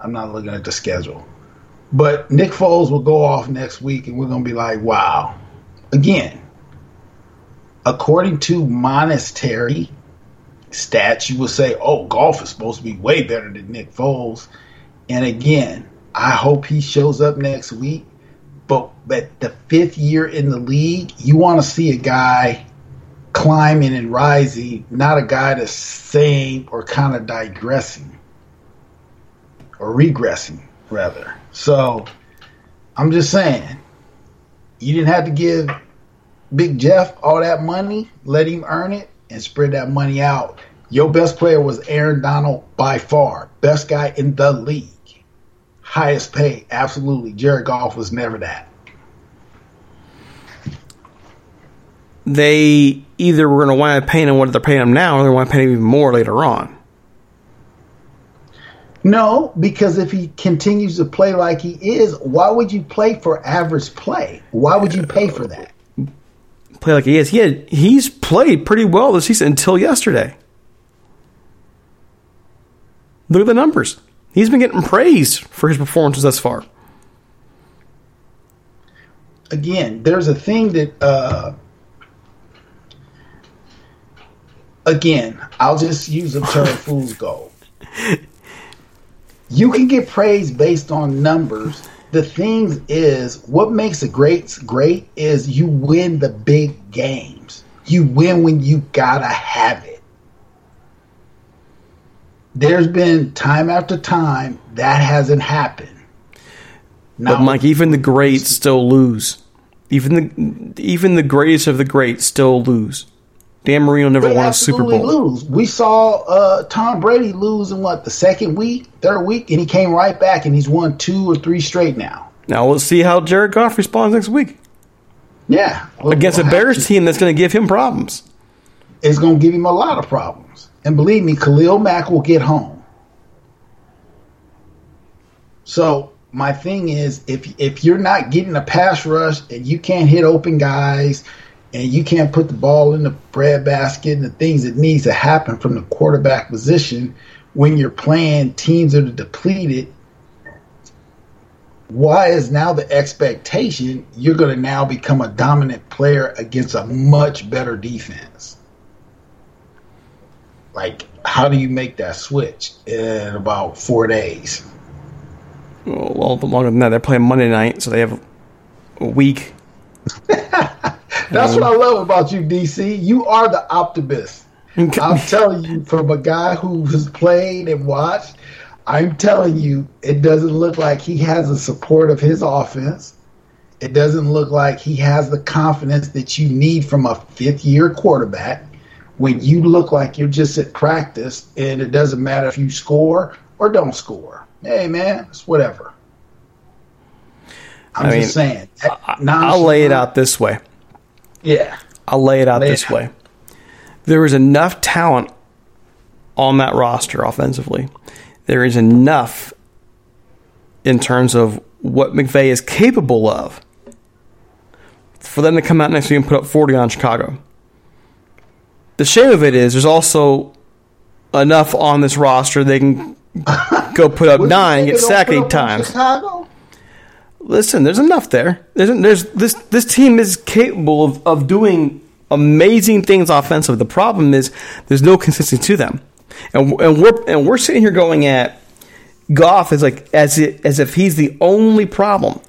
I'm not looking at the schedule. But Nick Foles will go off next week, and we're gonna be like, wow. Again, according to Monastery stats, you would say, oh, Goff is supposed to be way better than Nick Foles. And again, I hope he shows up next week. But at the fifth year in the league, you want to see a guy climbing and rising, not a guy that's same or kind of digressing or regressing. rather. So I'm just saying, you didn't have to give Big Jeff all that money, let him earn it, and spread that money out. Your best player was Aaron Donald by far, best guy in the league, highest pay, absolutely. Jared Goff was never that.
They either were going to wind up paying him what they're paying him now, or they want to pay him even more later on.
No, because if he continues to play like he is, why would you play for average play? Why would you pay for that?
Play like he is. He had, he's played pretty well this season until yesterday. Look at the numbers. He's been getting praised for his performances thus far.
Again, there's a thing that uh, again, I'll just use a term (laughs) fool's gold. You can get praise based on numbers. The thing is, what makes a great great is you win the big games. You win when you gotta have it. There's been time after time that hasn't happened.
Now, but Mike, even the greats still lose. Even the even the greatest of the greats still lose. Dan Marino never won a Super Bowl.
Lose. We saw uh, Tom Brady lose in what the second week, third week, and he came right back and he's won two or three straight now.
Now we'll see how Jared Goff responds next week.
Yeah,
we'll, against we'll a Bears team that's going to give him problems.
It's going to give him a lot of problems, and believe me, Khalil Mack will get home. So my thing is, if if you're not getting a pass rush and you can't hit open guys and you can't put the ball in the bread basket and the things that needs to happen from the quarterback position when you're playing teams that are depleted. Why is now the expectation you're going to now become a dominant player against a much better defense? Like how do you make that switch in about four days?
Well longer than that they're playing monday night so they have a week (laughs)
That's what I love about you, DC. You are the optimist. (laughs) I'm telling you, from a guy who has played and watched, I'm telling you, it doesn't look like he has the support of his offense. It doesn't look like he has the confidence that you need from a fifth year quarterback when you look like you're just at practice and it doesn't matter if you score or don't score. Hey, man, it's whatever. I'm I mean, just saying.
I'll lay it out this way.
Yeah.
I'll lay it out lay this way. There is enough talent on that roster offensively. There is enough in terms of what McVay is capable of for them to come out next week and put up 40 on Chicago. The shame of it is there's also enough on this roster they can (laughs) go put up nine and get sacked eight times. Chicago? Listen, there's enough there. There's, there's this this team is capable of, of doing amazing things offensively. The problem is there's no consistency to them, and and we're and we're sitting here going at Goff as like as it, as if he's the only problem.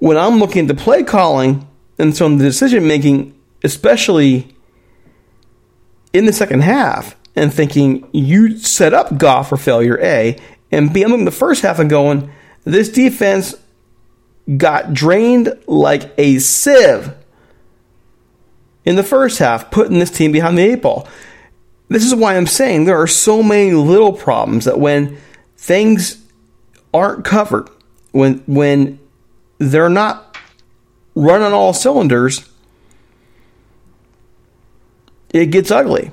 When I'm looking at the play calling and so the decision making, especially in the second half, and thinking you set up Goff for failure A, and B, I'm looking the first half and going, this defense got drained like a sieve in the first half, putting this team behind the eight ball. This is why I'm saying there are so many little problems that when things aren't covered, when when they're not running all cylinders, it gets ugly.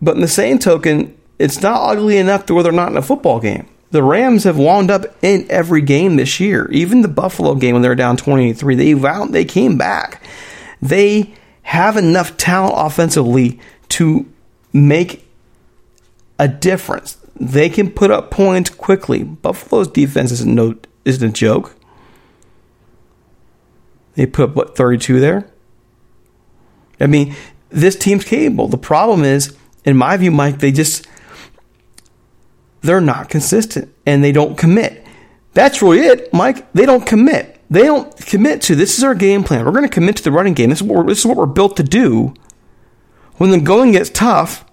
But in the same token, it's not ugly enough to where they're not in a football game the Rams have wound up in every game this year. Even the Buffalo game when they were down 23, they wound, they came back. They have enough talent offensively to make a difference. They can put up points quickly. Buffalo's defense isn't no isn't a joke. They put up what 32 there. I mean, this team's capable. The problem is, in my view, Mike, they just they're not consistent and they don't commit. That's really it, Mike. They don't commit. They don't commit to this is our game plan. We're going to commit to the running game. This is what we're, this is what we're built to do. When the going gets tough,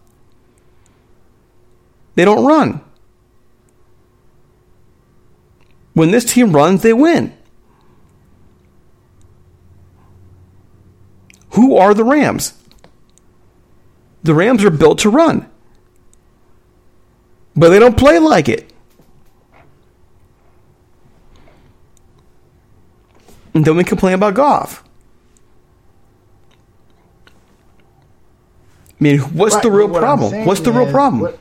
they don't run. When this team runs, they win. Who are the Rams? The Rams are built to run, but they don't play like it. And then we complain about Goff. I mean, what's
Right,
the real
what
problem? What's the real problem?
What,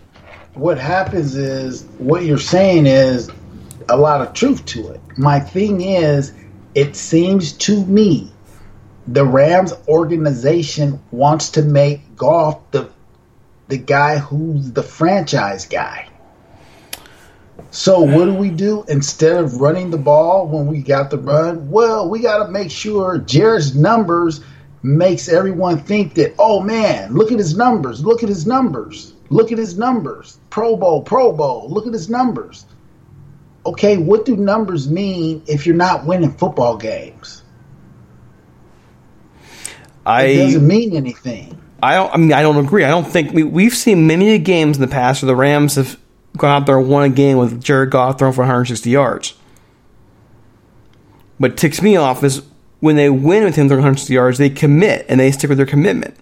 what happens is what you're saying is a lot of truth to it. My thing is, it seems to me the Rams organization wants to make Goff the the guy who's the franchise guy. So what do we do instead of running the ball when we got the run? Well, we got to make sure Jared's numbers makes everyone think that oh man, look at his numbers, look at his numbers, look at his numbers, Pro Bowl, Pro Bowl, look at his numbers. Okay, what do numbers mean if you're not winning football games?
I
It doesn't mean anything.
I don't. I mean, I don't agree. I don't think we, we've seen many games in the past where the Rams have gone out there and won a game with Jared Goff throwing for 160 yards. What ticks me off is when they win with him throwing 160 yards, they commit and they stick with their commitment.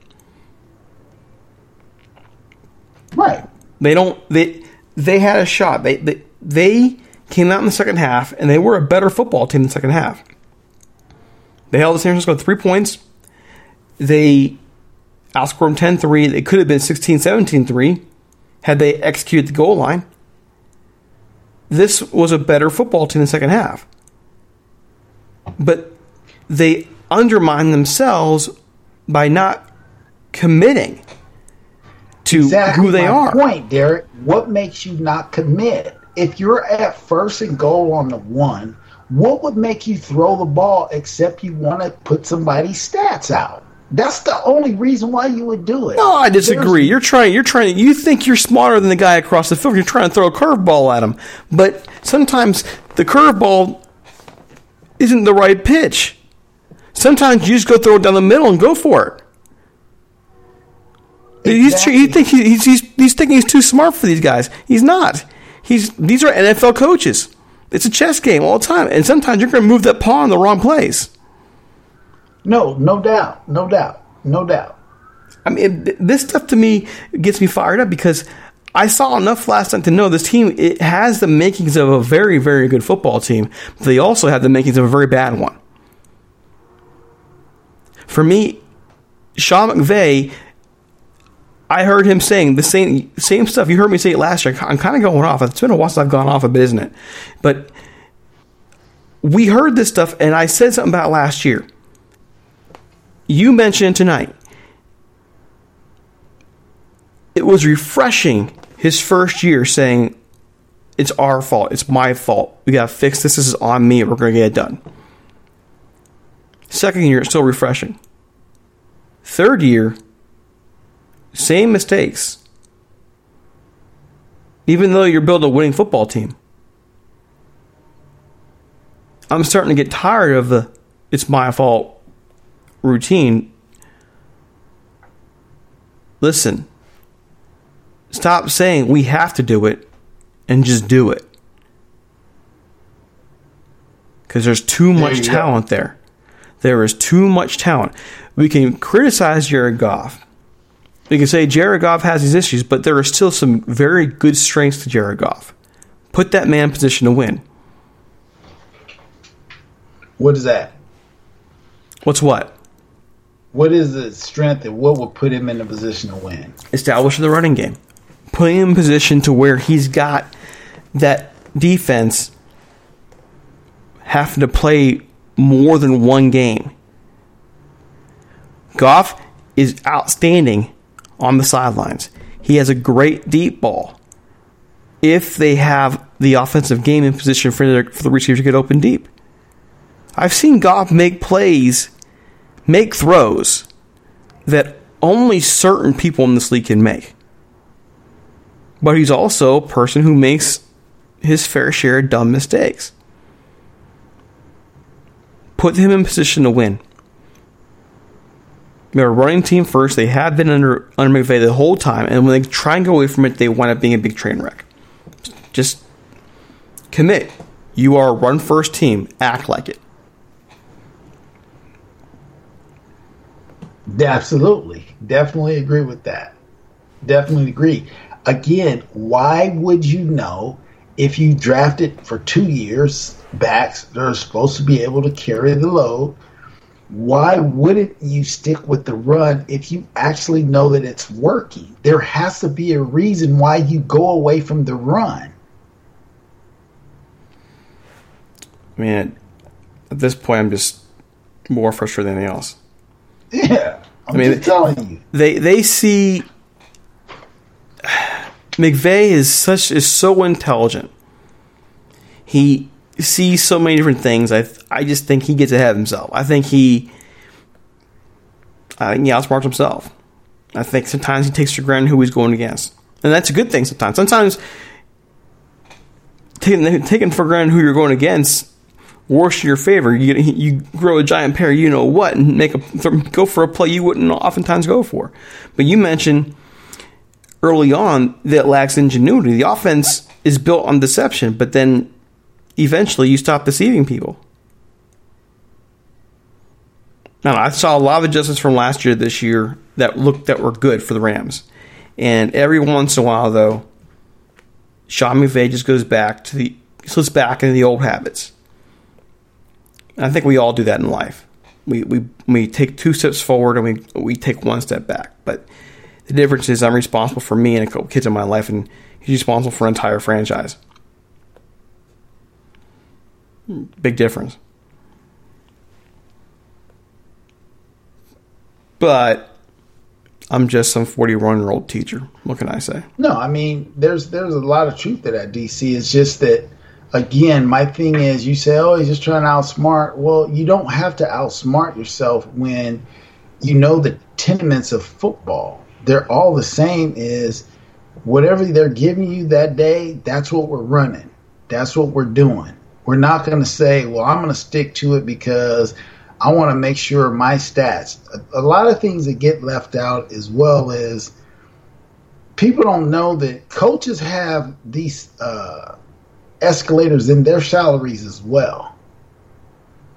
Right.
They don't. They they had a shot. They they they came out in the second half and they were a better football team in the second half. They held the San Francisco three points. They outscored them 10-3. They could have been 16-17-3 had they executed the goal line. This was a better football team in the second half. But they undermine themselves by not committing to
exactly
who they are.
Point, Derek. What makes you not commit? If you're at first and goal on the one, what would make you throw the ball except you want to put somebody's stats out? That's the only reason why you would do it.
No, I disagree. You're trying. You're trying. You think you're smarter than the guy across the field. You're trying to throw a curveball at him, but sometimes the curveball isn't the right pitch. Sometimes you just go throw it down the middle and go for it. He's, he think he- he's, he's he's thinking he's too smart for these guys. He's not. He's these are NFL coaches. It's a chess game all the time, and sometimes you're going to move that pawn in the wrong place.
No, no doubt, no doubt, no doubt.
I mean, th- this stuff to me gets me fired up because I saw enough last night to know this team it has the makings of a very, very good football team, but they also have the makings of a very bad one. For me, Sean McVay, I heard him saying the same same stuff. You heard me say it last year. I'm kind of going off. It's been a while since I've gone off a bit, isn't it? But we heard this stuff, and I said something about last year. You mentioned tonight it was refreshing his first year saying, It's our fault. It's my fault. We got to fix this. This is on me. We're going to get it done. Second year, it's still refreshing. Third year, same mistakes. Even though you're building a winning football team. I'm starting to get tired of the it's my fault routine. Listen, stop saying we have to do it and just do it. Because there's too much
go.
talent there. There is too much talent. We can criticize Jared Goff. We can say Jared Goff has these issues, but there are still some very good strengths to Jared Goff. Put that man in position to win.
What is that?
What's what?
What is the strength and what would put him in a position to win?
establish the running game, put him in position to where he's got that defense having to play more than one game. Goff is outstanding on the sidelines. He has a great deep ball. If they have the offensive game in position for the, for the receiver to get open deep, I've seen Goff make plays, make throws that only certain people in this league can make. But he's also a person who makes his fair share of dumb mistakes. Put him in position to win. They're a running team first. They have been under under McVay the whole time, and when they try and go away from it, they wind up being a big train wreck. Just commit. You are a run first team. Act like it.
Absolutely. Definitely agree with that. Definitely agree. Again, why would you know if you drafted for two years backs that are supposed to be able to carry the load? Why wouldn't you stick with the run if you actually know that it's working? There has to be a reason why you go away from the run.
I mean, at this point, I'm just more frustrated than anything else.
Yeah, I'm
I mean,
just telling you.
They they see (sighs) McVay is such is so intelligent. He sees so many different things. I I just think he gets ahead of himself. I think he I think he outsmarts himself. I think sometimes he takes for granted who he's going against, and that's a good thing. Sometimes, sometimes taking taking for granted who you're going against works in your favor. You you grow a giant pair, you know what, and make a go for a play you wouldn't oftentimes go for. But you mentioned early on that lacks ingenuity. The offense is built on deception, but then eventually you stop deceiving people. Now, I saw a lot of adjustments from last year this year that looked that were good for the Rams. And every once in a while, though, Sean McVay just goes back to the slips back into the old habits. I think we all do that in life. We we we take two steps forward and we we take one step back. But the difference is I'm responsible for me and a couple kids in my life, and he's responsible for an entire franchise. Big difference. But I'm just some 41 year old teacher. What can I say?
No, I mean, there's there's a lot of truth to that, DC. It's just that, again, my thing is you say, oh, he's just trying to outsmart. Well, you don't have to outsmart yourself when you know the tenements of football. They're all the same is whatever they're giving you that day, that's what we're running. That's what we're doing. We're not going to say, well, I'm going to stick to it because I want to make sure my stats. A, a, lot of things that get left out as well is people don't know that coaches have these uh, escalators in their salaries as well.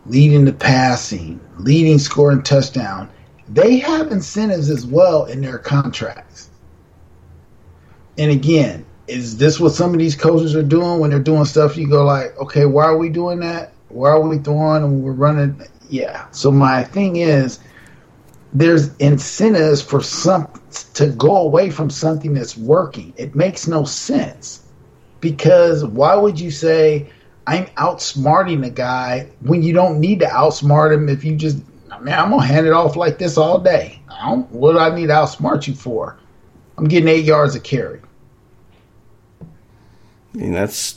Leading the passing, leading scoring touchdown. They have incentives as well in their contracts. And again, is this what some of these coaches are doing when they're doing stuff? You go like, okay, why are we doing that? Why are we throwing and we're running? Yeah. So my thing is, there's incentives for some to go away from something that's working. It makes no sense because why would you say I'm outsmarting a guy when you don't need to outsmart him if you just I mean I'm gonna hand it off like this all day. I don't, what do I need to outsmart you for? I'm getting eight yards of carry.
I mean, that's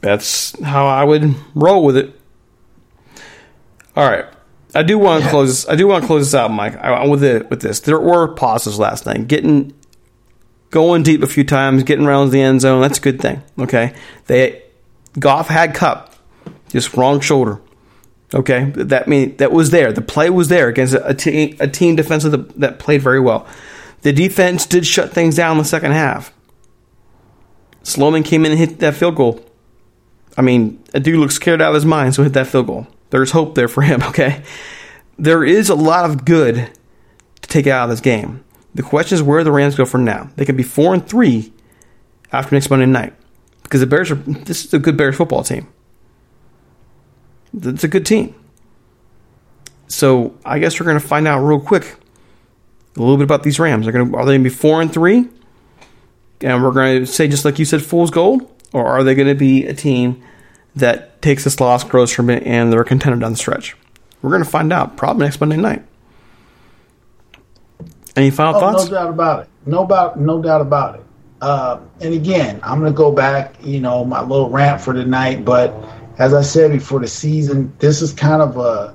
that's how I would roll with it. All right, I do want to close. I do want to close this out, Mike. I, with it with this. There were pauses last night. Getting going deep a few times, getting around the end zone. That's a good thing. Okay, they Goff had Kupp, just wrong shoulder. Okay, that mean that was there. The play was there against a, team, a team defensive that, that played very well. The defense did shut things down in the second half. Sloman came in and hit that field goal. I mean, a dude looks scared out of his mind, so hit that field goal. There's hope there for him, (laughs) okay? There is a lot of good to take out of this game. The question is where the Rams go from now. They can be four and three after next Monday night. Because the Bears are this is a good Bears football team. It's a good team. So I guess we're gonna find out real quick a little bit about these Rams. They're gonna are they gonna be four and three? and we're going to say just like you said, fool's gold, or are they going to be a team that takes this loss, grows from it, and they're a contender down the stretch? We're going to find out probably next Monday night. Any final
oh,
thoughts?
No doubt about it. No doubt, no doubt about it. Uh, and again, I'm going to go back, you know, my little rant for tonight. But as I said before the season, this is kind of a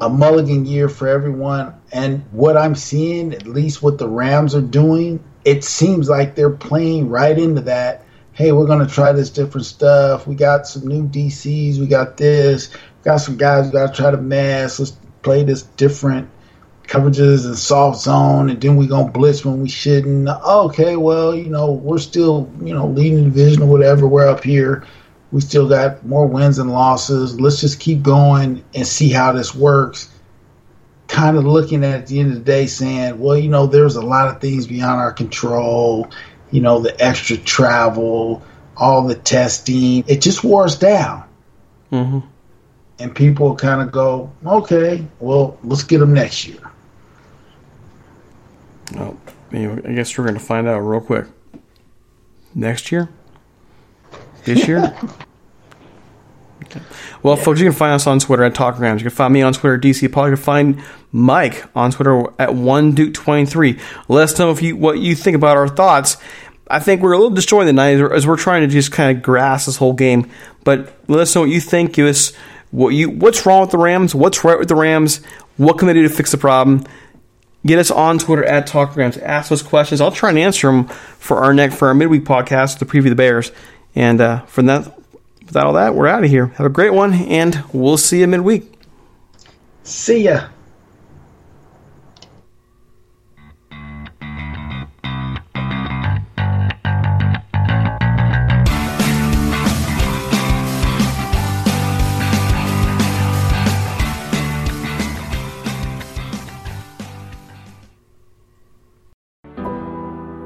a mulligan year for everyone. And what I'm seeing, at least what the Rams are doing, it seems like they're playing right into that. Hey, we're going to try this different stuff. We got some new DCs. We got this. We got some guys we got to try to mask. Let's play this different. Coverages and soft zone, and then we gonna blitz when we shouldn't. Okay, well, you know, we're still, you know, leading the division or whatever. We're up here. We still got more wins and losses. Let's just keep going and see how this works. Kind of looking at, at the end of the day, saying, well, you know, there's a lot of things beyond our control. You know, the extra travel, all the testing. It just wore us down.
Mm-hmm.
And people kind of go, okay, well, let's get them next year.
Well, I guess we're going to find out real quick. Next year? This year? okay. (laughs) Well, yeah. folks, you can find us on Twitter at TalkRams. You can find me on Twitter at DC Paul. You can find Mike on Twitter at OneDuke23. Let us know if you what you think about our thoughts. I think we're a little destroying the night as we're trying to just kind of grasp this whole game. But let us know what you think. Give us what you what's wrong with the Rams, what's right with the Rams, what can they do to fix the problem. Get us on Twitter at TalkRams. Ask us questions. I'll try and answer them for our next for our midweek podcast to preview the Bears. And uh, from that, without all that, we're out of here. Have a great one, and we'll see you midweek.
See ya.